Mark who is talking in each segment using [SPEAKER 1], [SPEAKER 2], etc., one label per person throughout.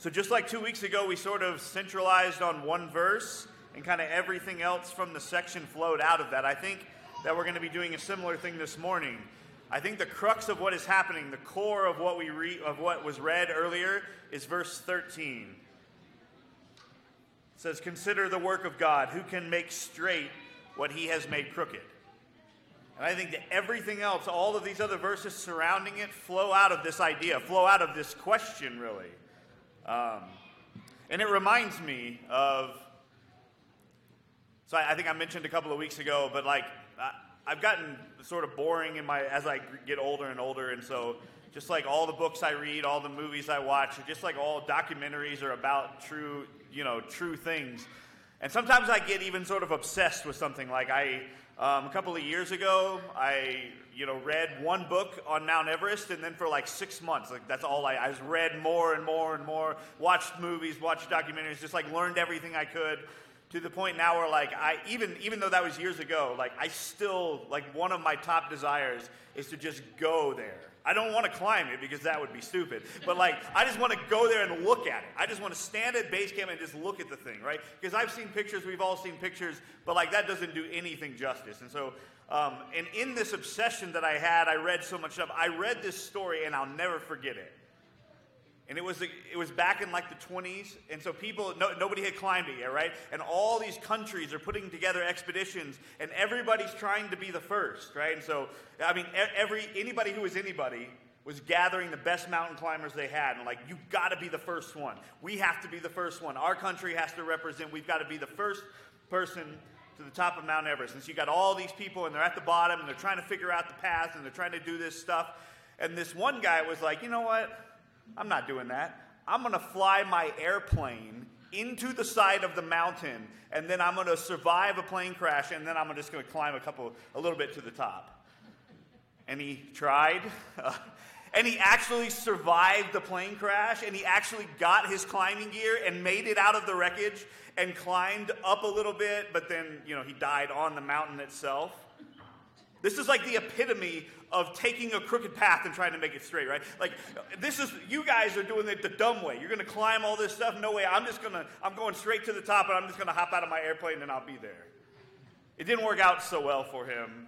[SPEAKER 1] So, just like two weeks ago, we sort of centralized on one verse and kind of everything else from the section flowed out of that. I think that we're going to be doing a similar thing this morning. I think the crux of what is happening, the core of what we read, of what was read earlier, is verse 13. It says, "Consider the work of God, who can make straight what He has made crooked." And I think that everything else, all of these other verses surrounding it, flow out of this idea, flow out of this question, really. Um, and it reminds me of, so I, I, think I mentioned a couple of weeks ago, but like I, I've gotten sort of boring in my as I get older and older, and so just like all the books I read, all the movies I watch, just like all documentaries are about true, you know, true things. And sometimes I get even sort of obsessed with something. Like I, um, a couple of years ago, I you know read one book on Mount Everest, and then for like six months, like that's all I. I just read more and more and more, watched movies, watched documentaries, just like learned everything I could. To the point now where like I even even though that was years ago, like I still like one of my top desires is to just go there. I don't want to climb it because that would be stupid. But like, I just want to go there and look at it. I just want to stand at base camp and just look at the thing, right? Because I've seen pictures, we've all seen pictures, but like that doesn't do anything justice. And so, um, and in this obsession that I had, I read so much stuff. I read this story and I'll never forget it. And it was, it was back in like the 20s, and so people, no, nobody had climbed it yet, right? And all these countries are putting together expeditions, and everybody's trying to be the first, right? And so, I mean, every anybody who was anybody was gathering the best mountain climbers they had, and like, you've got to be the first one. We have to be the first one. Our country has to represent. We've got to be the first person to the top of Mount Everest. And so you got all these people, and they're at the bottom, and they're trying to figure out the path, and they're trying to do this stuff. And this one guy was like, you know what? I'm not doing that. I'm going to fly my airplane into the side of the mountain, and then I'm going to survive a plane crash, and then I'm just going to climb a couple, a little bit to the top. And he tried, and he actually survived the plane crash, and he actually got his climbing gear and made it out of the wreckage and climbed up a little bit, but then, you know, he died on the mountain itself. This is like the epitome of taking a crooked path and trying to make it straight, right? Like this is you guys are doing it the dumb way. You're going to climb all this stuff. No way. I'm just going to I'm going straight to the top and I'm just going to hop out of my airplane and I'll be there. It didn't work out so well for him.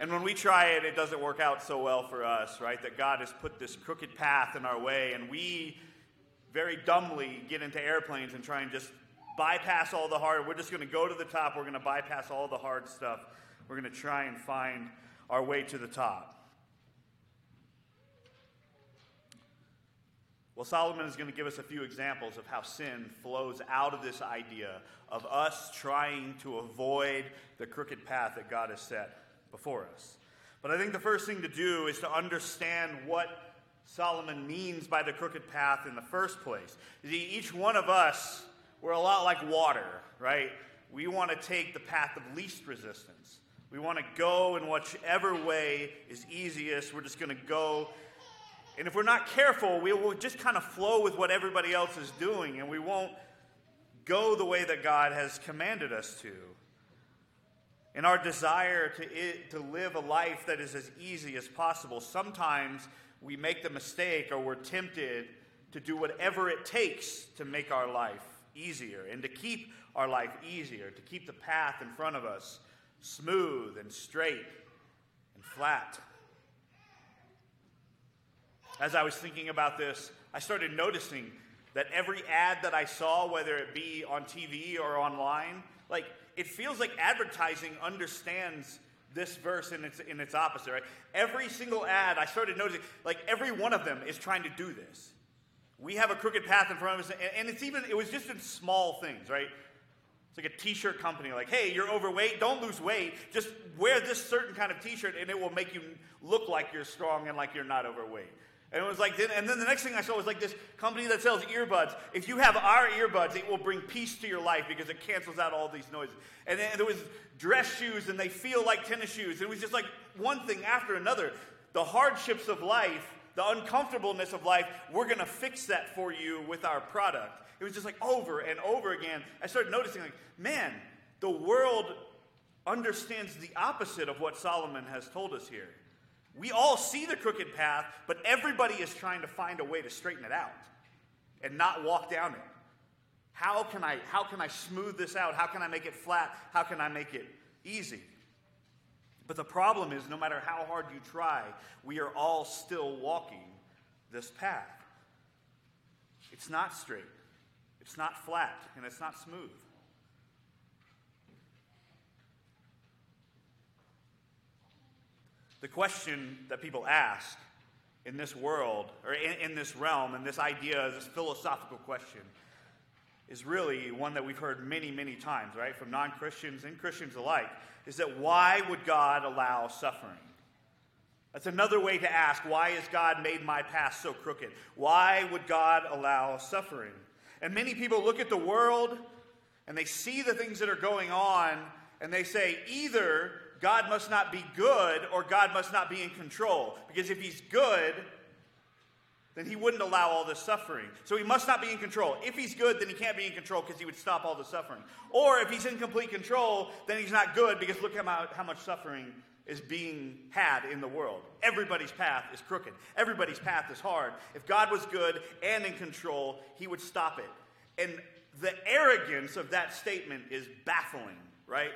[SPEAKER 1] And when we try it, it doesn't work out so well for us, right? That God has put this crooked path in our way and we very dumbly get into airplanes and try and just bypass all the hard. We're just going to go to the top. We're going to bypass all the hard stuff we're going to try and find our way to the top. Well, Solomon is going to give us a few examples of how sin flows out of this idea of us trying to avoid the crooked path that God has set before us. But I think the first thing to do is to understand what Solomon means by the crooked path in the first place. See, each one of us, we're a lot like water, right? We want to take the path of least resistance. We want to go in whichever way is easiest. We're just going to go. And if we're not careful, we will just kind of flow with what everybody else is doing, and we won't go the way that God has commanded us to. In our desire to, to live a life that is as easy as possible, sometimes we make the mistake or we're tempted to do whatever it takes to make our life easier and to keep our life easier, to keep the path in front of us smooth and straight and flat. As I was thinking about this, I started noticing that every ad that I saw, whether it be on TV or online, like it feels like advertising understands this verse in its, in its opposite, right? Every single ad, I started noticing, like every one of them is trying to do this. We have a crooked path in front of us, and, and it's even, it was just in small things, right? It's like a t-shirt company, like, hey, you're overweight, don't lose weight. Just wear this certain kind of t-shirt and it will make you look like you're strong and like you're not overweight. And it was like, and then the next thing I saw was like this company that sells earbuds. If you have our earbuds, it will bring peace to your life because it cancels out all these noises. And then there was dress shoes, and they feel like tennis shoes. It was just like one thing after another. The hardships of life, the uncomfortableness of life, we're going to fix that for you with our product. It was just like over and over again. I started noticing, like, man, the world understands the opposite of what Solomon has told us here. We all see the crooked path, but everybody is trying to find a way to straighten it out. and not walk down it? How can I, how can I smooth this out? How can I make it flat? How can I make it easy? But the problem is, no matter how hard you try, we are all still walking this path. It's not straight, it's not flat, and it's not smooth. The question that people ask in this world, or in, in this realm, and this idea, this philosophical question, is really one that we've heard many, many times, right, from non Christians and Christians alike, is that why would God allow suffering? That's another way to ask why has God made my path so crooked? Why would God allow suffering? And many people look at the world and they see the things that are going on and they say either God must not be good or God must not be in control. Because if he's good, then he wouldn't allow all this suffering. So he must not be in control. If he's good, then he can't be in control because he would stop all the suffering. Or if he's in complete control, then he's not good because look how, much suffering is being had in the world. Everybody's path is crooked. Everybody's path is hard. If God was good and in control, he would stop it. And the arrogance of that statement is baffling, right?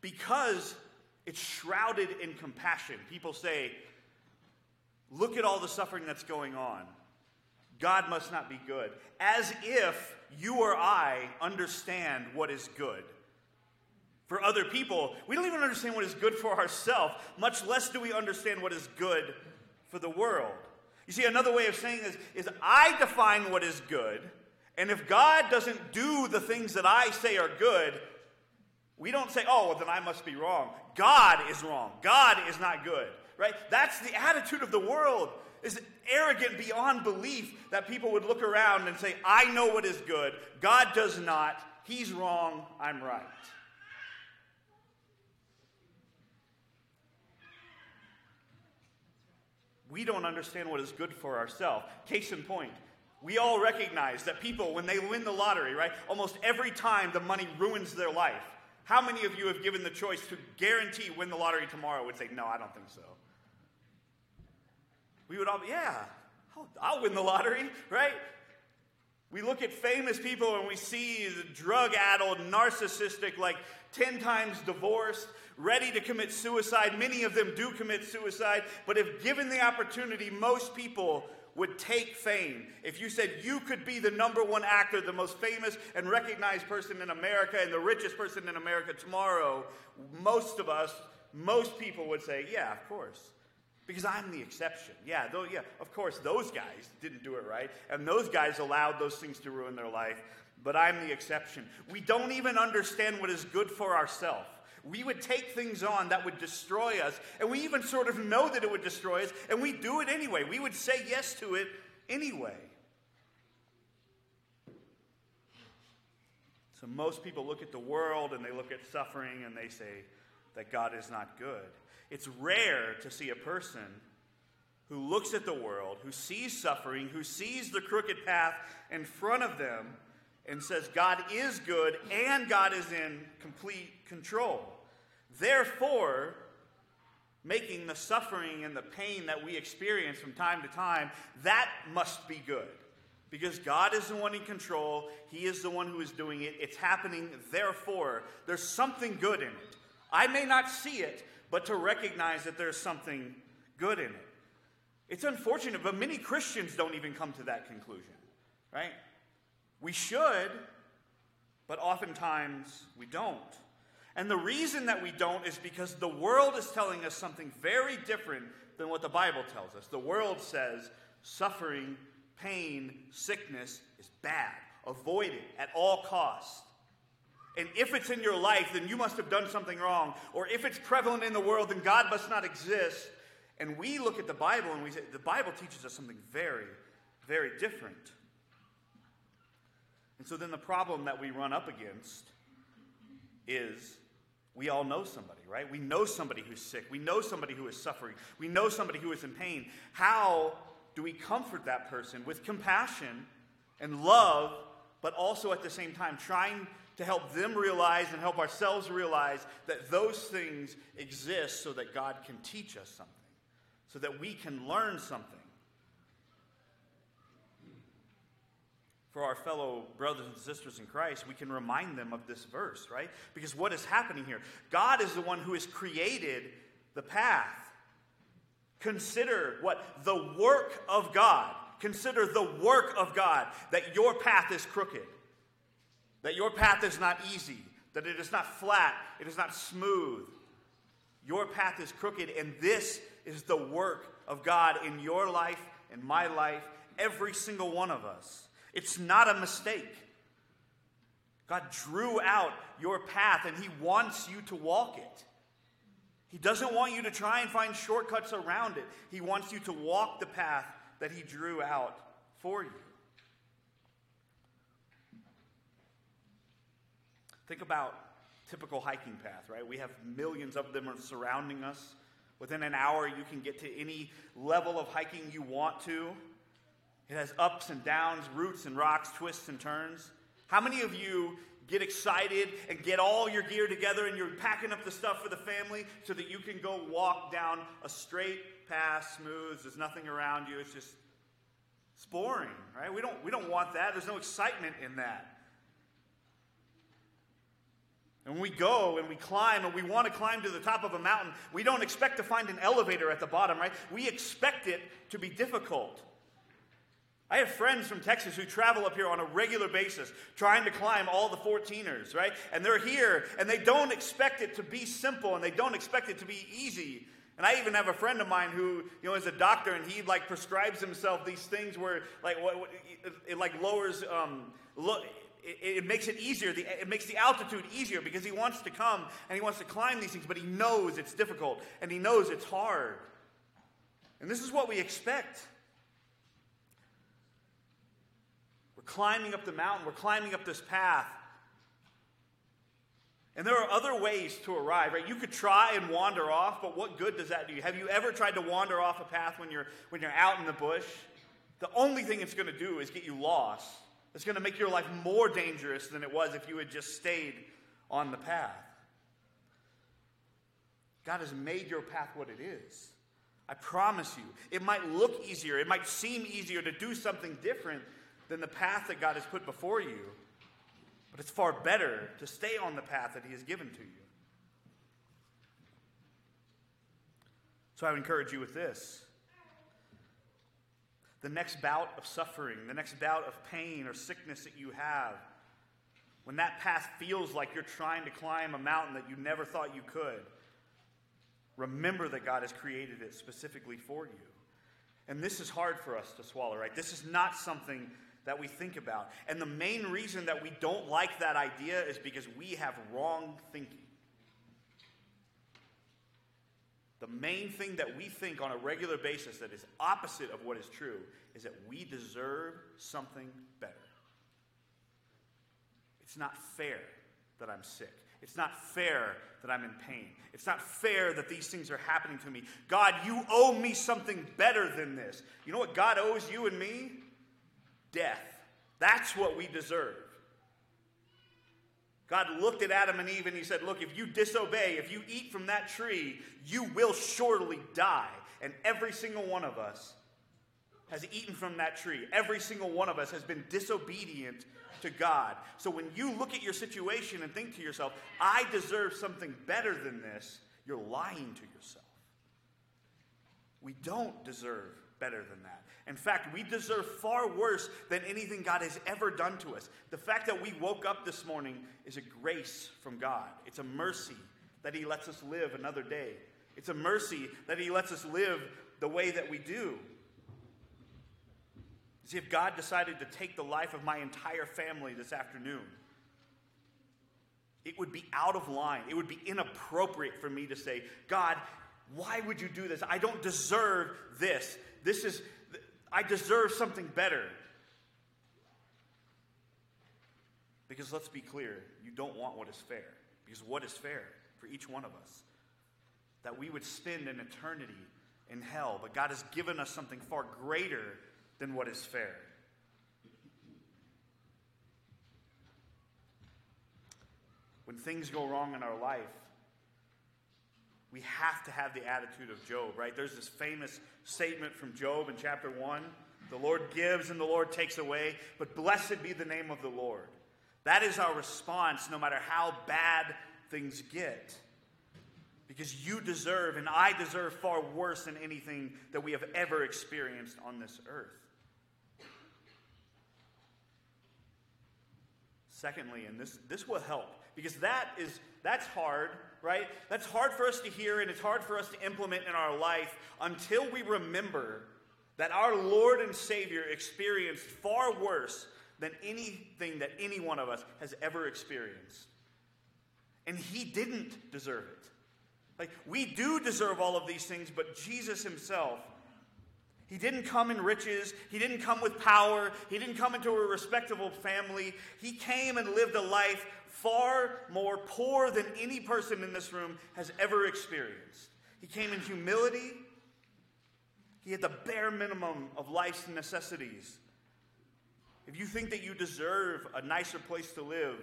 [SPEAKER 1] Because it's shrouded in compassion. People say, Look at all the suffering that's going on. God must not be good. As if you or I understand what is good. For other people, we don't even understand what is good for ourselves, much less do we understand what is good for the world. You see, another way of saying this is I define what is good, and if God doesn't do the things that I say are good, we don't say, oh, well, then I must be wrong. God is wrong. God is not good right? That's the attitude of the world. Is arrogant beyond belief that people would look around and say, I know what is good. God does not. He's wrong. I'm right. We don't understand what is good for ourselves. Case in point, we all recognize that people, when they win the lottery, right, almost every time the money ruins their life. How many of you have given the choice to guarantee win the lottery tomorrow would say, No, I don't think so? we would all yeah, I'll, I'll win the lottery, right? We look at famous people and we see the drug addled, narcissistic, like 10 times divorced, ready to commit suicide. Many of them do commit suicide, but if given the opportunity, most people would take fame. If you said you could be the number one actor, the most famous and recognized person in America, and the richest person in America tomorrow, most of us, most people would say, yeah, of course because I'm the exception. Yeah, though, yeah, of course, those guys didn't do it right, and those guys allowed those things to ruin their life, but I'm the exception. We don't even understand what is good for ourselves. We would take things on that would destroy us, and we even sort of know that it would destroy us, and we do it anyway. We would say yes to it anyway. So most people look at the world and they look at suffering and they say that God is not good. It's rare to see a person who looks at the world, who sees suffering, who sees the crooked path in front of them, and says, God is good and God is in complete control. Therefore, making the suffering and the pain that we experience from time to time, that must be good. Because God is the one in control, He is the one who is doing it. It's happening, therefore, there's something good in it. I may not see it, but to recognize that there's something good in it. It's unfortunate, but many Christians don't even come to that conclusion, right? We should, but oftentimes we don't. And the reason that we don't is because the world is telling us something very different than what the Bible tells us. The world says suffering, pain, sickness is bad. Avoid it at all costs. And if it's in your life, then you must have done something wrong. Or if it's prevalent in the world, then God must not exist. And we look at the Bible and we say, the Bible teaches us something very, very different. And so then the problem that we run up against is we all know somebody, right? We know somebody who's sick. We know somebody who is suffering. We know somebody who is in pain. How do we comfort that person with compassion and love, but also at the same time trying to help them realize and help ourselves realize that those things exist so that God can teach us something, so that we can learn something. For our fellow brothers and sisters in Christ, we can remind them of this verse, right? Because what is happening here? God is the one who has created the path. Consider what? The work of God. Consider the work of God that your path is crooked, that your path is not easy, that it is not flat, it is not smooth. Your path is crooked, and this is the work of God in your life, in my life, every single one of us. It's not a mistake. God drew out your path, and He wants you to walk it. He doesn't want you to try and find shortcuts around it. He wants you to walk the path that He drew out for you. Think about typical hiking path, right? We have millions of them surrounding us. Within an hour, you can get to any level of hiking you want to. It has ups and downs, roots and rocks, twists and turns. How many of you get excited and get all your gear together and you're packing up the stuff for the family so that you can go walk down a straight path, smooth, there's nothing around you, it's just it's boring, right? We don't we don't want that. There's no excitement in that. And when we go and we climb and we want to climb to the top of a mountain, we don't expect to find an elevator at the bottom, right? We expect it to be difficult. I have friends from Texas who travel up here on a regular basis trying to climb all the 14ers, right? And they're here and they don't expect it to be simple and they don't expect it to be easy. And I even have a friend of mine who, you know, is a doctor and he like prescribes himself these things where like what, what it, it, like lowers um, look it, it, makes it easier. The, it makes the altitude easier because he wants to come and he wants to climb these things, but he knows it's difficult and he knows it's hard. And this is what we expect. We're climbing up the mountain, we're climbing up this path. And there are other ways to arrive, right? You could try and wander off, but what good does that do you? Have you ever tried to wander off a path when you're, when you're out in the bush? The only thing it's going to do is get you lost. It's going to make your life more dangerous than it was if you had just stayed on the path. God has made your path what it is. I promise you. It might look easier, it might seem easier to do something different than the path that God has put before you, but it's far better to stay on the path that He has given to you. So I would encourage you with this the next bout of suffering, the next bout of pain or sickness that you have, when that path feels like you're trying to climb a mountain that you never thought you could, remember that God has created it specifically for you. And this is hard for us to swallow, right? This is not something that we think about. And the main reason that we don't like that idea is because we have wrong thinking. The main thing that we think on a regular basis that is opposite of what is true is that we deserve something better. It's not fair that I'm sick. It's not fair that I'm in pain. It's not fair that these things are happening to me. God, you owe me something better than this. You know what God owes you and me? Death. That's what we deserve. God looked at Adam and Eve and he said, Look, if you disobey, if you eat from that tree, you will surely die. And every single one of us has eaten from that tree. Every single one of us has been disobedient to God. So when you look at your situation and think to yourself, I deserve something better than this, you're lying to yourself. We don't deserve better than that. In fact, we deserve far worse than anything God has ever done to us. The fact that we woke up this morning is a grace from God, it's a mercy that He lets us live another day. It's a mercy that He lets us live the way that we do. See, if God decided to take the life of my entire family this afternoon, it would be out of line. It would be inappropriate for me to say, God, why would you do this? I don't deserve this. This is I deserve something better. Because let's be clear, you don't want what is fair. Because what is fair for each one of us? That we would spend an eternity in hell, but God has given us something far greater than what is fair. When things go wrong in our life, we have to have the attitude of Job, right? There's this famous statement from Job in chapter 1 The Lord gives and the Lord takes away, but blessed be the name of the Lord. That is our response no matter how bad things get. Because you deserve, and I deserve far worse than anything that we have ever experienced on this earth. Secondly, and this, this will help, because that is that's hard, right? That's hard for us to hear and it's hard for us to implement in our life until we remember that our Lord and Savior experienced far worse than anything that any one of us has ever experienced. And he didn't deserve it. Like, we do deserve all of these things, but Jesus himself, he didn't come in riches. He didn't come with power. He didn't come into a respectable family. He came and lived a life far more poor than any person in this room has ever experienced. He came in humility. He had the bare minimum of life's necessities. If you think that you deserve a nicer place to live,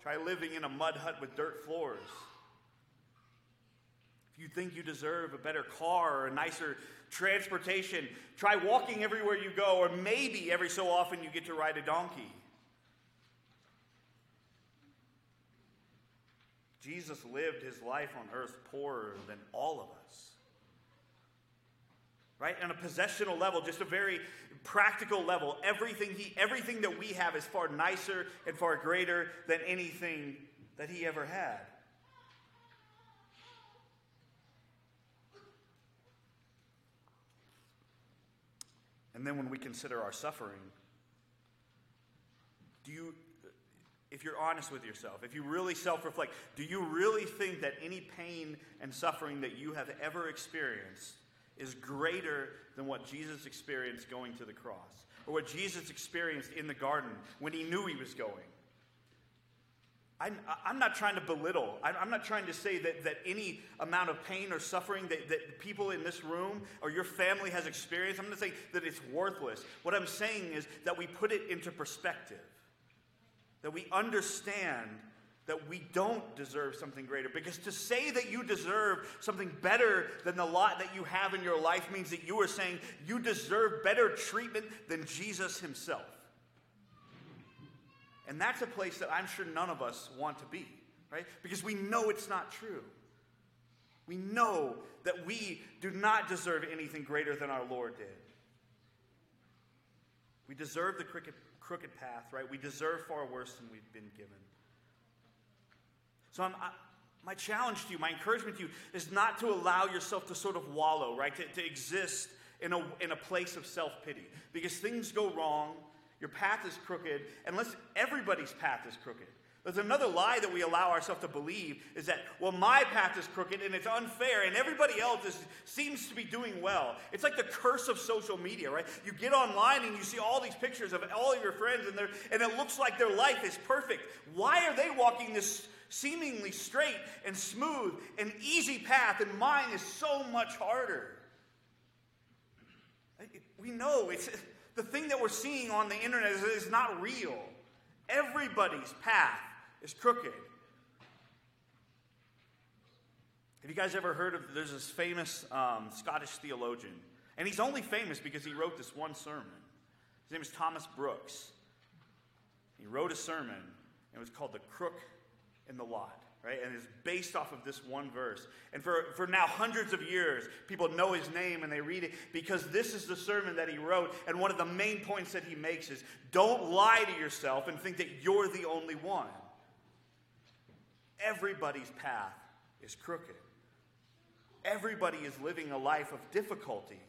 [SPEAKER 1] try living in a mud hut with dirt floors. If you think you deserve a better car or a nicer transportation, try walking everywhere you go, or maybe every so often you get to ride a donkey. Jesus lived his life on earth poorer than all of us. Right? On a possessional level, just a very practical level, everything, he, everything that we have is far nicer and far greater than anything that he ever had. And then when we consider our suffering, do you if you're honest with yourself, if you really self reflect, do you really think that any pain and suffering that you have ever experienced is greater than what Jesus experienced going to the cross? Or what Jesus experienced in the garden when he knew he was going? I'm, I'm not trying to belittle. I'm not trying to say that, that any amount of pain or suffering that, that people in this room or your family has experienced, I'm not saying that it's worthless. What I'm saying is that we put it into perspective that we understand that we don't deserve something greater. Because to say that you deserve something better than the lot that you have in your life means that you are saying you deserve better treatment than Jesus himself. And that's a place that I'm sure none of us want to be, right? Because we know it's not true. We know that we do not deserve anything greater than our Lord did. We deserve the cricket crooked path, right? We deserve far worse than we've been given. So I, my challenge to you, my encouragement to you, is not to allow yourself to sort of wallow, right? To, to exist in a, in a place of self pity. Because things go wrong, your path is crooked, unless everybody's path is crooked. There's another lie that we allow ourselves to believe is that, well, my path is crooked and it's unfair and everybody else is, seems to be doing well. It's like the curse of social media, right? You get online and you see all these pictures of all of your friends and, and it looks like their life is perfect. Why are they walking this seemingly straight and smooth and easy path and mine is so much harder? We know it's the thing that we're seeing on the internet is, is not real. Everybody's path is crooked. Have you guys ever heard of there's this famous um, Scottish theologian, and he's only famous because he wrote this one sermon. His name is Thomas Brooks. He wrote a sermon, and it was called The Crook in the Lot right? And it's based off of this one verse. And for, for now hundreds of years, people know his name and they read it because this is the sermon that he wrote. And one of the main points that he makes is don't lie to yourself and think that you're the only one. Everybody's path is crooked. Everybody is living a life of difficulty.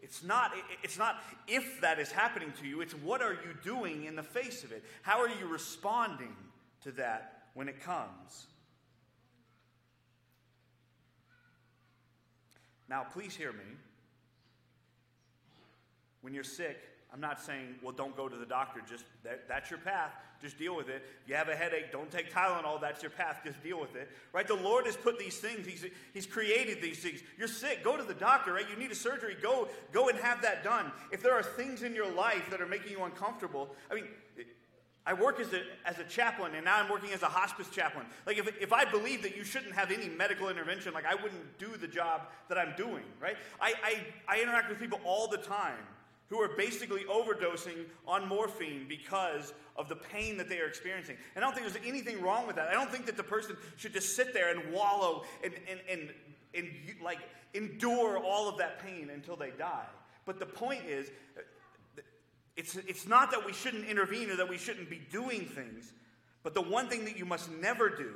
[SPEAKER 1] It's not, it's not if that is happening to you, it's what are you doing in the face of it? How are you responding to that when it comes? Now, please hear me. When you're sick, I'm not saying, well, don't go to the doctor. Just that, that's your path. Just deal with it. If you have a headache, don't take Tylenol. That's your path. Just deal with it. Right? The Lord has put these things. He's, he's created these things. You're sick. Go to the doctor. Right? You need a surgery. Go go and have that done. If there are things in your life that are making you uncomfortable, I mean, I work as a, as a chaplain, and now I'm working as a hospice chaplain. Like, if, if I believe that you shouldn't have any medical intervention, like, I wouldn't do the job that I'm doing, right? I, I, I interact with people all the time who are basically overdosing on morphine because of the pain that they are experiencing. And I don't think there's anything wrong with that. I don't think that the person should just sit there and wallow and, and, and, and like endure all of that pain until they die. But the point is, it's, it's not that we shouldn't intervene or that we shouldn't be doing things, but the one thing that you must never do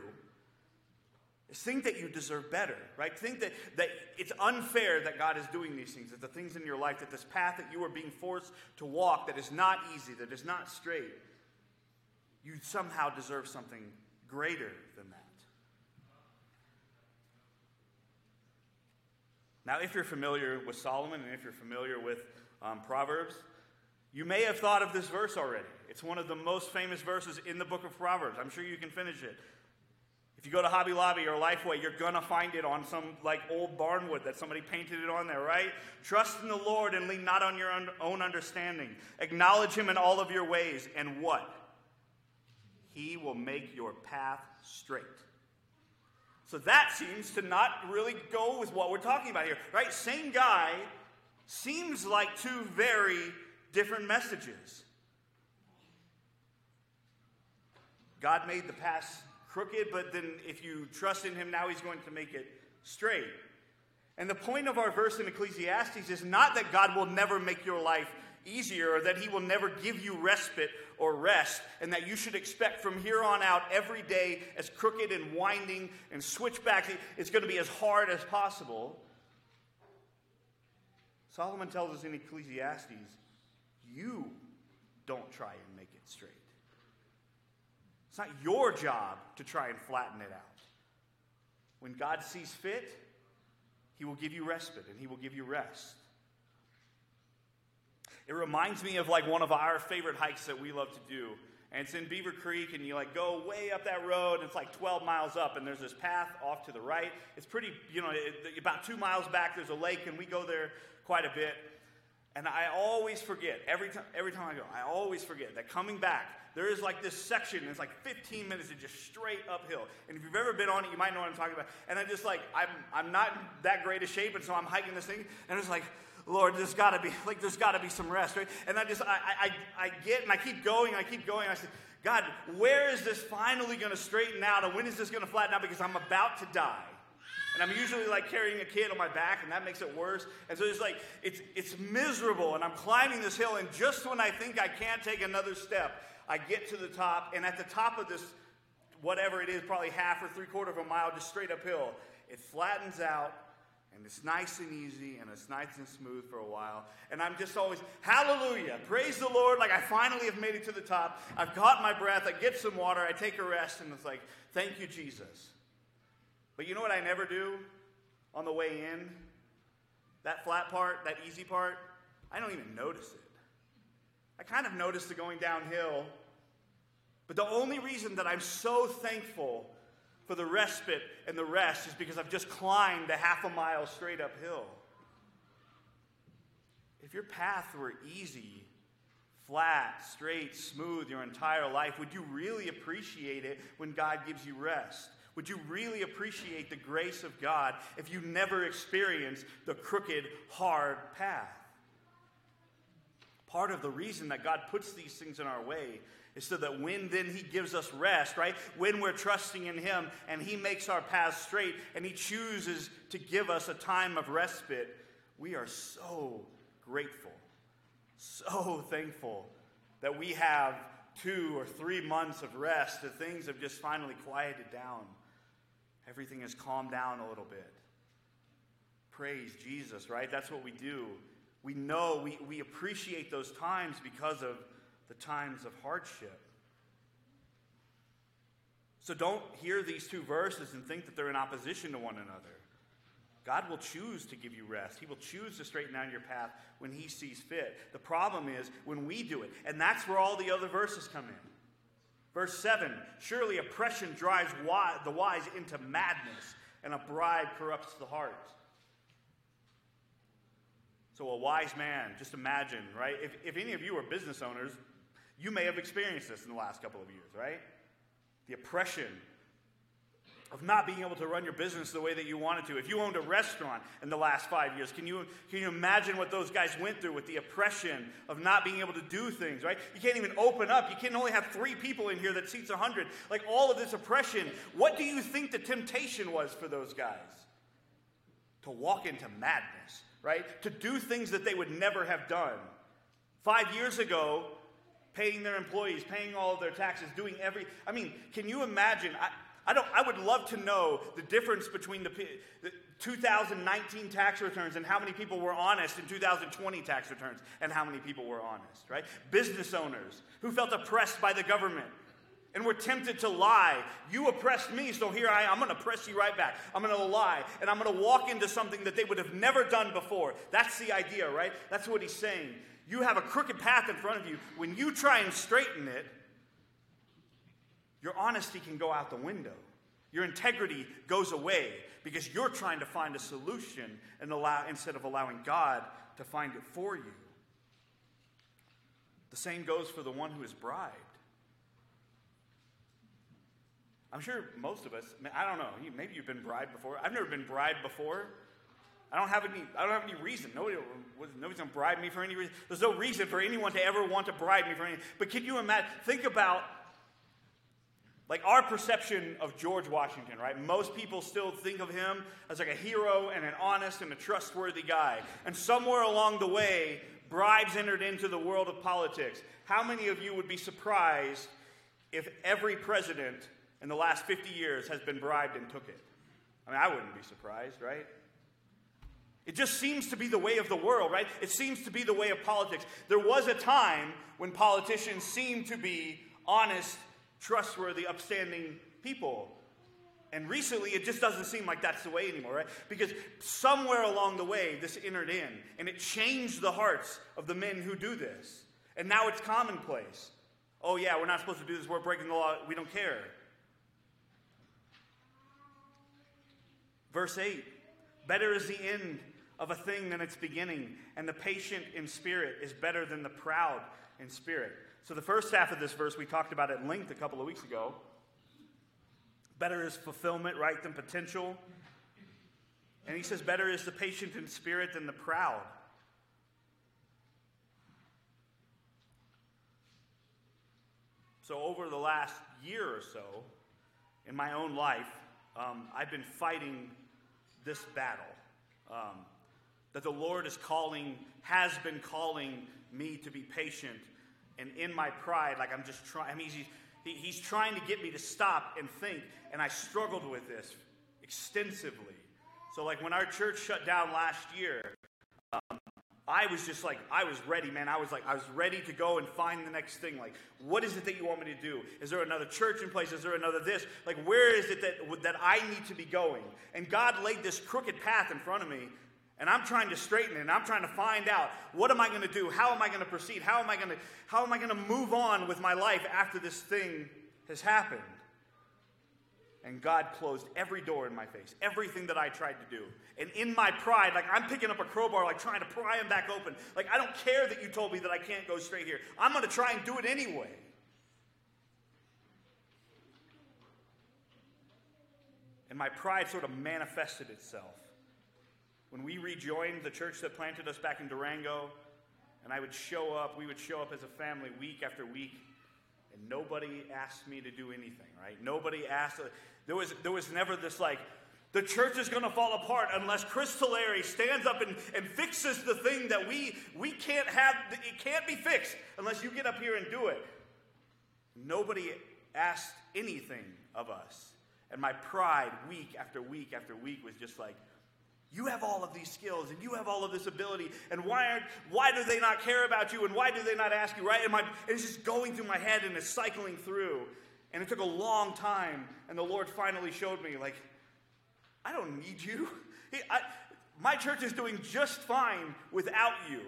[SPEAKER 1] is think that you deserve better, right? Think that, that it's unfair that God is doing these things, that the things in your life, that this path that you are being forced to walk that is not easy, that is not straight, you somehow deserve something greater than that. Now, if you're familiar with Solomon and if you're familiar with um, Proverbs, you may have thought of this verse already. It's one of the most famous verses in the book of Proverbs. I'm sure you can finish it. If you go to Hobby Lobby or Lifeway, you're going to find it on some like old barnwood that somebody painted it on there, right? Trust in the Lord and lean not on your own understanding. Acknowledge him in all of your ways, and what? He will make your path straight. So that seems to not really go with what we're talking about here, right? Same guy seems like two very different messages. God made the path crooked, but then if you trust in him now, he's going to make it straight. And the point of our verse in Ecclesiastes is not that God will never make your life easier or that he will never give you respite or rest, and that you should expect from here on out every day as crooked and winding and switchbacks, it's going to be as hard as possible. Solomon tells us in Ecclesiastes, you don't try and make it straight. It's not your job to try and flatten it out. When God sees fit, He will give you respite and He will give you rest. It reminds me of like one of our favorite hikes that we love to do. And it's in Beaver Creek, and you like go way up that road, and it's like 12 miles up, and there's this path off to the right. It's pretty, you know, it, about two miles back, there's a lake, and we go there quite a bit. And I always forget, every time, every time I go, I always forget that coming back, there is like this section, it's like 15 minutes of just straight uphill. And if you've ever been on it, you might know what I'm talking about. And I'm just like, I'm, I'm not that great a shape, and so I'm hiking this thing, and it's like, Lord, there's got to be, like, there's got to be some rest, right? And I just, I, I, I get, and I keep going, I keep going. I say, God, where is this finally going to straighten out, and when is this going to flatten out? Because I'm about to die. And I'm usually like carrying a kid on my back, and that makes it worse. And so it's like, it's, it's miserable, and I'm climbing this hill, and just when I think I can't take another step, I get to the top, and at the top of this, whatever it is, probably half or three quarter of a mile, just straight uphill, it flattens out, and it's nice and easy, and it's nice and smooth for a while. And I'm just always, hallelujah, praise the Lord, like I finally have made it to the top. I've caught my breath, I get some water, I take a rest, and it's like, thank you, Jesus. But you know what I never do on the way in? That flat part, that easy part, I don't even notice it. I kind of notice the going downhill. But the only reason that I'm so thankful for the respite and the rest is because I've just climbed a half a mile straight uphill. If your path were easy, flat, straight, smooth your entire life, would you really appreciate it when God gives you rest? Would you really appreciate the grace of God if you never experienced the crooked, hard path? Part of the reason that God puts these things in our way is so that when then He gives us rest, right? When we're trusting in Him and He makes our path straight and He chooses to give us a time of respite, we are so grateful, so thankful that we have two or three months of rest, that things have just finally quieted down. Everything has calmed down a little bit. Praise Jesus, right? That's what we do. We know, we, we appreciate those times because of the times of hardship. So don't hear these two verses and think that they're in opposition to one another. God will choose to give you rest. He will choose to straighten out your path when He sees fit. The problem is when we do it. And that's where all the other verses come in. Verse 7 Surely oppression drives the wise into madness, and a bribe corrupts the heart. So, a wise man, just imagine, right? If, if any of you are business owners, you may have experienced this in the last couple of years, right? The oppression of not being able to run your business the way that you wanted to. If you owned a restaurant in the last five years, can you, can you imagine what those guys went through with the oppression of not being able to do things, right? You can't even open up. You can only have three people in here that seats 100. Like all of this oppression, what do you think the temptation was for those guys? To walk into madness, right? To do things that they would never have done. Five years ago, paying their employees, paying all of their taxes, doing every. I mean, can you imagine? I, I, don't, I would love to know the difference between the, the 2019 tax returns and how many people were honest in 2020 tax returns and how many people were honest, right? Business owners who felt oppressed by the government and were tempted to lie. You oppressed me, so here I am. I'm going to press you right back. I'm going to lie, and I'm going to walk into something that they would have never done before. That's the idea, right? That's what he's saying. You have a crooked path in front of you. When you try and straighten it, your honesty can go out the window. Your integrity goes away because you're trying to find a solution and allow, instead of allowing God to find it for you. The same goes for the one who is bribed. I'm sure most of us, I don't know, maybe you've been bribed before. I've never been bribed before. I don't have any, I don't have any reason. Nobody, nobody's going to bribe me for any reason. There's no reason for anyone to ever want to bribe me for anything. But can you imagine, think about like our perception of George Washington, right? Most people still think of him as like a hero and an honest and a trustworthy guy. And somewhere along the way, bribes entered into the world of politics. How many of you would be surprised if every president in the last 50 years has been bribed and took it? I mean, I wouldn't be surprised, right? It just seems to be the way of the world, right? It seems to be the way of politics. There was a time when politicians seemed to be honest trustworthy, upstanding people. And recently, it just doesn't seem like that's the way anymore, right? Because somewhere along the way, this entered in, and it changed the hearts of the men who do this. And now it's commonplace. Oh, yeah, we're not supposed to do this. We're breaking the law. We don't care. Verse 8 Better is the end of a thing than its beginning, and the patient in spirit is better than the proud in spirit. So, the first half of this verse we talked about at length a couple of weeks ago. Better is fulfillment, right, than potential. And he says, Better is the patient in spirit than the proud. So, over the last year or so, in my own life, um, I've been fighting this battle. Um, that the Lord is calling, has been calling me to be patient and in my pride, like I'm just trying, I mean, he's, he, he's trying to get me to stop and think, and I struggled with this extensively. So, like when our church shut down last year, um, I was just like, I was ready, man. I was like, I was ready to go and find the next thing. Like, what is it that you want me to do? Is there another church in place? Is there another this? Like, where is it that, that I need to be going? And God laid this crooked path in front of me and I'm trying to straighten it and I'm trying to find out what am I going to do? How am I going to proceed? How am I going to how am I going to move on with my life after this thing has happened? And God closed every door in my face, everything that I tried to do. And in my pride, like I'm picking up a crowbar, like trying to pry them back open. Like I don't care that you told me that I can't go straight here. I'm going to try and do it anyway. And my pride sort of manifested itself. When we rejoined the church that planted us back in Durango, and I would show up, we would show up as a family week after week, and nobody asked me to do anything, right? Nobody asked. There was, there was never this like, the church is going to fall apart unless Chris Tulare stands up and, and fixes the thing that we, we can't have, it can't be fixed unless you get up here and do it. Nobody asked anything of us. And my pride, week after week after week, was just like, you have all of these skills and you have all of this ability, and why, aren't, why do they not care about you and why do they not ask you, right? And, my, and it's just going through my head and it's cycling through. And it took a long time, and the Lord finally showed me, like, I don't need you. He, I, my church is doing just fine without you.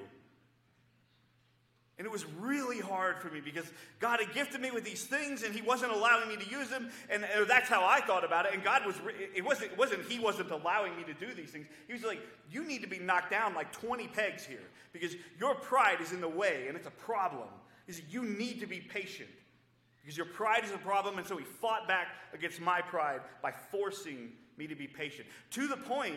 [SPEAKER 1] And it was really hard for me because God had gifted me with these things and He wasn't allowing me to use them. And that's how I thought about it. And God was, it wasn't, it wasn't He wasn't allowing me to do these things. He was like, you need to be knocked down like 20 pegs here because your pride is in the way and it's a problem. Said, you need to be patient. Because your pride is a problem, and so he fought back against my pride by forcing me to be patient. To the point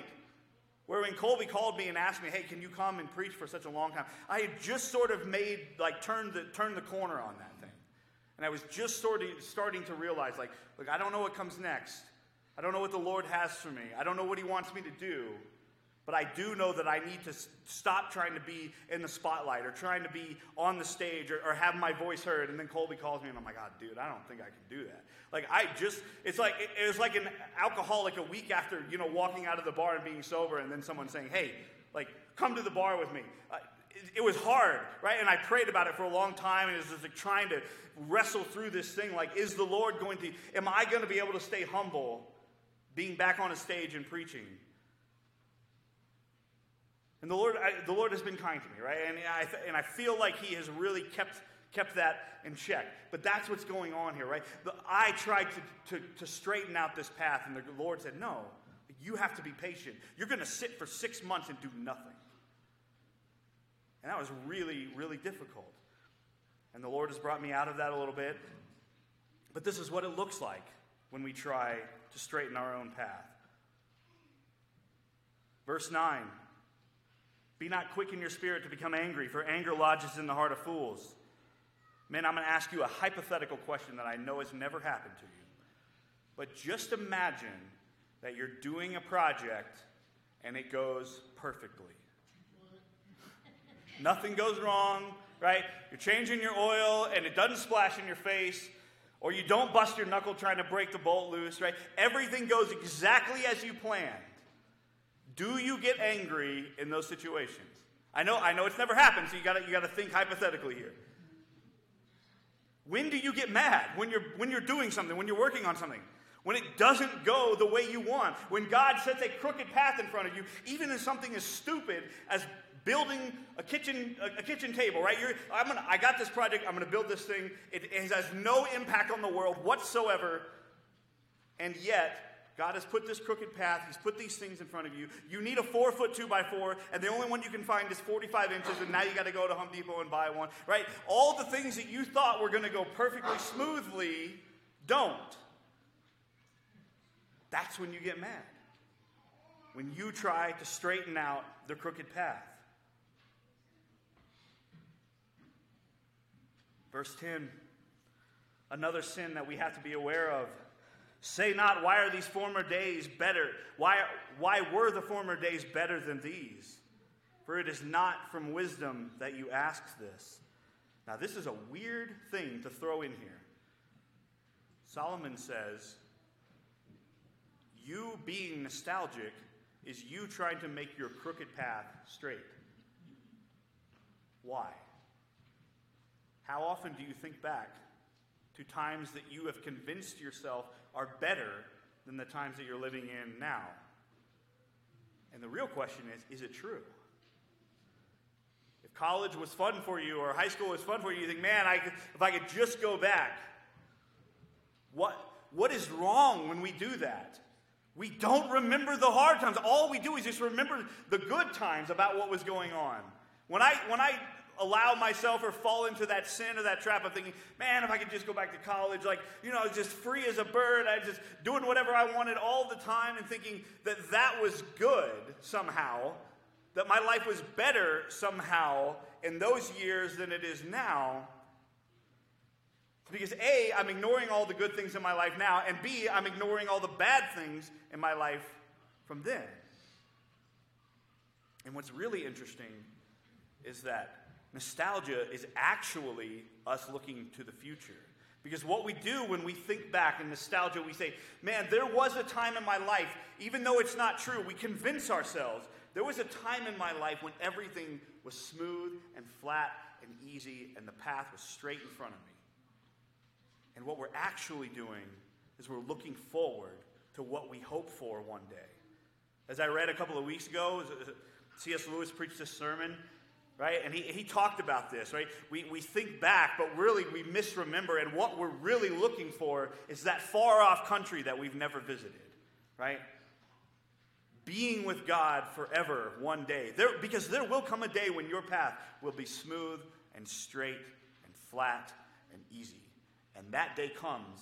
[SPEAKER 1] where when Colby called me and asked me, hey, can you come and preach for such a long time? I had just sort of made, like, turned the, turned the corner on that thing. And I was just sort of starting to realize, like, look, I don't know what comes next. I don't know what the Lord has for me. I don't know what He wants me to do. But I do know that I need to stop trying to be in the spotlight or trying to be on the stage or, or, have my voice heard. And then Colby calls me and I'm like, God, dude, I don't think I can do that. Like, I just, it's like, it, it was like an alcoholic a week after, you know, walking out of the bar and being sober and then someone saying, hey, like, come to the bar with me. Uh, it, it, was hard, right? And I prayed about it for a long time and it was just like trying to wrestle through this thing. Like, is the Lord going to, am I going to be able to stay humble being back on a stage and preaching? And the Lord, I, the Lord has been kind to me, right? And I, and I feel like He has really kept, kept that in check. But that's what's going on here, right? The, I tried to, to, to straighten out this path, and the Lord said, No, you have to be patient. You're going to sit for six months and do nothing. And that was really, really difficult. And the Lord has brought me out of that a little bit. But this is what it looks like when we try to straighten our own path. Verse 9 be not quick in your spirit to become angry, for anger lodges in the heart of fools. Men, I'm going to ask you a hypothetical question that I know has never happened to you. But just imagine that you're doing a project and it goes perfectly. Nothing goes wrong, right? You're changing your oil and it doesn't splash in your face, or you don't bust your knuckle trying to break the bolt loose, right? Everything goes exactly as you planned. Do you get angry in those situations? I know, I know it's never happened, so you gotta, you gotta think hypothetically here. When do you get mad? When you're, when you're doing something, when you're working on something. When it doesn't go the way you want. When God sets a crooked path in front of you, even in something as stupid as building a kitchen, a, a kitchen table, right? You're, I'm gonna, I got this project, I'm to build this thing. It, it has no impact on the world whatsoever. And yet, God has put this crooked path, He's put these things in front of you. You need a four foot two by four, and the only one you can find is 45 inches, and now you got to go to Home Depot and buy one, right? All the things that you thought were going to go perfectly smoothly don't. That's when you get mad. When you try to straighten out the crooked path. Verse 10 another sin that we have to be aware of Say not, Why are these former days better? Why, why were the former days better than these? For it is not from wisdom that you ask this. Now, this is a weird thing to throw in here. Solomon says, You being nostalgic is you trying to make your crooked path straight. Why? How often do you think back to times that you have convinced yourself are better than the times that you're living in now? And the real question is is it true? If college was fun for you or high school was fun for you, you think, man, I could, if I could just go back. What, what is wrong when we do that? We don't remember the hard times. All we do is just remember the good times about what was going on. When I, when I allow myself or fall into that sin or that trap of thinking, man, if I could just go back to college, like, you know, just free as a bird, I just doing whatever I wanted all the time and thinking that that was good somehow, that my life was better somehow in those years than it is now. Because A, I'm ignoring all the good things in my life now, and B, I'm ignoring all the bad things in my life from then. And what's really interesting is that Nostalgia is actually us looking to the future. Because what we do when we think back in nostalgia, we say, man, there was a time in my life, even though it's not true, we convince ourselves there was a time in my life when everything was smooth and flat and easy and the path was straight in front of me. And what we're actually doing is we're looking forward to what we hope for one day. As I read a couple of weeks ago, C.S. Lewis preached this sermon right? And he, he talked about this, right? We, we think back, but really we misremember. And what we're really looking for is that far off country that we've never visited, right? Being with God forever one day. There, because there will come a day when your path will be smooth and straight and flat and easy. And that day comes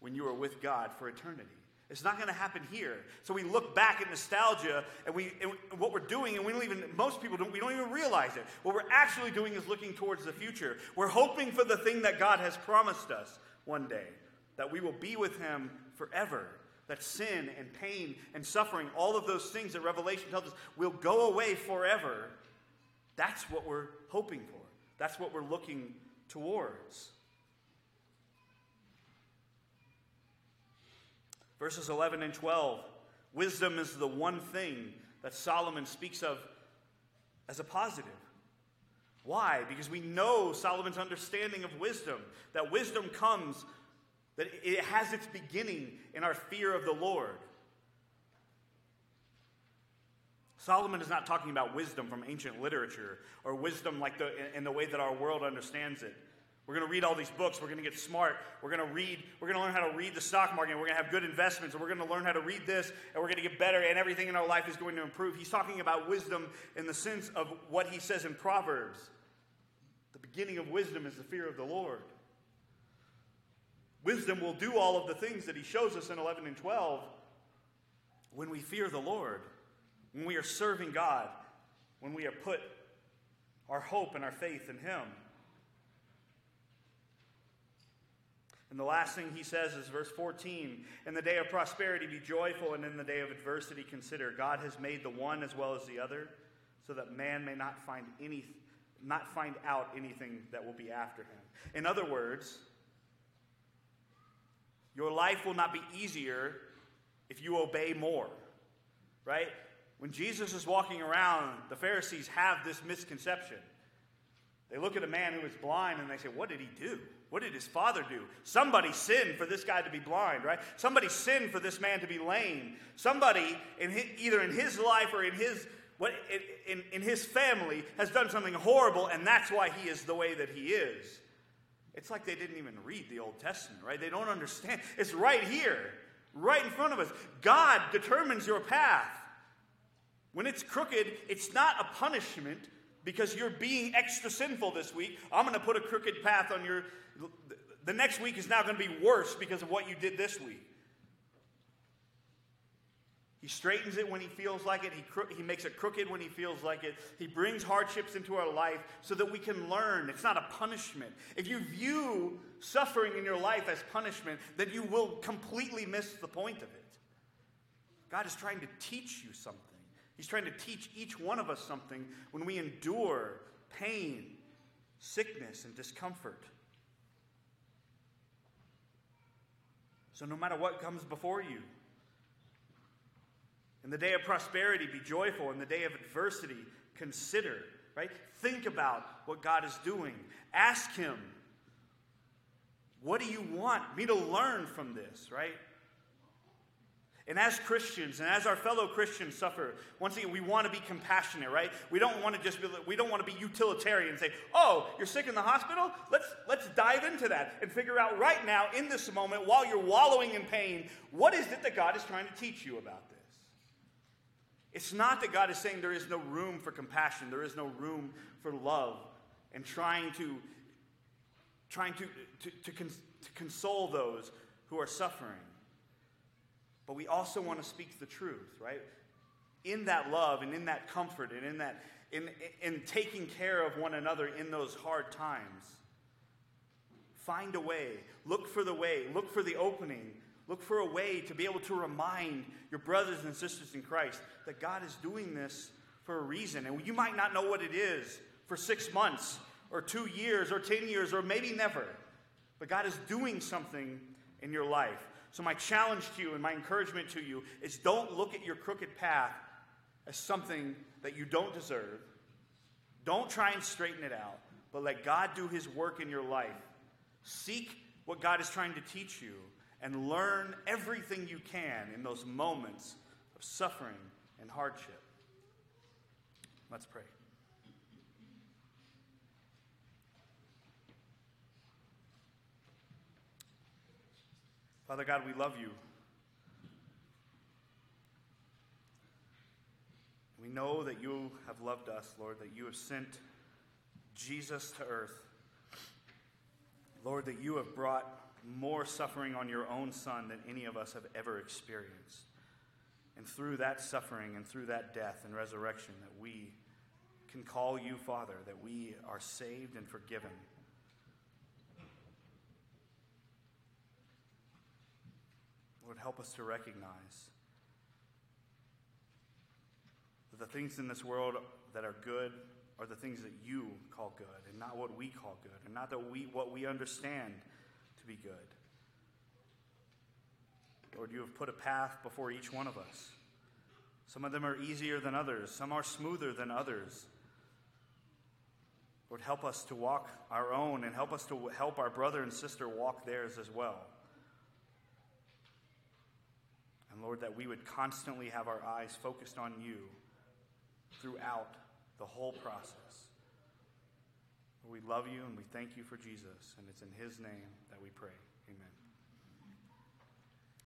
[SPEAKER 1] when you are with God for eternity. It's not going to happen here. So we look back at nostalgia, and we and what we're doing, and we don't even most people don't we don't even realize it. What we're actually doing is looking towards the future. We're hoping for the thing that God has promised us one day, that we will be with Him forever. That sin and pain and suffering, all of those things that Revelation tells us, will go away forever. That's what we're hoping for. That's what we're looking towards. Verses 11 and 12 wisdom is the one thing that Solomon speaks of as a positive. Why? Because we know Solomon's understanding of wisdom, that wisdom comes, that it has its beginning in our fear of the Lord. Solomon is not talking about wisdom from ancient literature or wisdom like the, in the way that our world understands it. We're going to read all these books. We're going to get smart. We're going to read. We're going to learn how to read the stock market. We're going to have good investments. And we're going to learn how to read this. And we're going to get better. And everything in our life is going to improve. He's talking about wisdom in the sense of what he says in Proverbs. The beginning of wisdom is the fear of the Lord. Wisdom will do all of the things that he shows us in 11 and 12 when we fear the Lord, when we are serving God, when we have put our hope and our faith in him. And the last thing he says is verse 14 In the day of prosperity, be joyful, and in the day of adversity, consider God has made the one as well as the other, so that man may not find any, not find out anything that will be after him. In other words, your life will not be easier if you obey more. Right? When Jesus is walking around, the Pharisees have this misconception. They look at a man who is blind and they say, What did he do? What did his father do? Somebody sinned for this guy to be blind, right? Somebody sinned for this man to be lame. Somebody, in his, either in his life or in his, what, in, in his family, has done something horrible, and that's why he is the way that he is. It's like they didn't even read the Old Testament, right? They don't understand. It's right here, right in front of us. God determines your path. When it's crooked, it's not a punishment because you're being extra sinful this week. I'm going to put a crooked path on your the next week is now going to be worse because of what you did this week. He straightens it when he feels like it. He, cro- he makes it crooked when he feels like it. He brings hardships into our life so that we can learn. It's not a punishment. If you view suffering in your life as punishment, then you will completely miss the point of it. God is trying to teach you something. He's trying to teach each one of us something when we endure pain, sickness, and discomfort. So, no matter what comes before you, in the day of prosperity, be joyful. In the day of adversity, consider, right? Think about what God is doing. Ask Him, what do you want me to learn from this, right? And as Christians and as our fellow Christians suffer, once again, we want to be compassionate, right? We don't want to just be, we don't want to be utilitarian and say, oh, you're sick in the hospital? Let's, let's dive into that and figure out right now, in this moment, while you're wallowing in pain, what is it that God is trying to teach you about this? It's not that God is saying there is no room for compassion, there is no room for love, and trying to, trying to, to, to, cons- to console those who are suffering. But we also want to speak the truth, right? In that love and in that comfort and in that in, in taking care of one another in those hard times. Find a way. Look for the way. Look for the opening. Look for a way to be able to remind your brothers and sisters in Christ that God is doing this for a reason. And you might not know what it is for six months or two years or 10 years or maybe never. But God is doing something in your life. So, my challenge to you and my encouragement to you is don't look at your crooked path as something that you don't deserve. Don't try and straighten it out, but let God do His work in your life. Seek what God is trying to teach you and learn everything you can in those moments of suffering and hardship. Let's pray. Father God, we love you. We know that you have loved us, Lord, that you have sent Jesus to earth. Lord, that you have brought more suffering on your own Son than any of us have ever experienced. And through that suffering and through that death and resurrection, that we can call you Father, that we are saved and forgiven. Lord, help us to recognize that the things in this world that are good are the things that you call good and not what we call good and not that we, what we understand to be good. Lord, you have put a path before each one of us. Some of them are easier than others, some are smoother than others. Lord, help us to walk our own and help us to help our brother and sister walk theirs as well. Lord, that we would constantly have our eyes focused on you throughout the whole process. We love you and we thank you for Jesus, and it's in his name that we pray. Amen.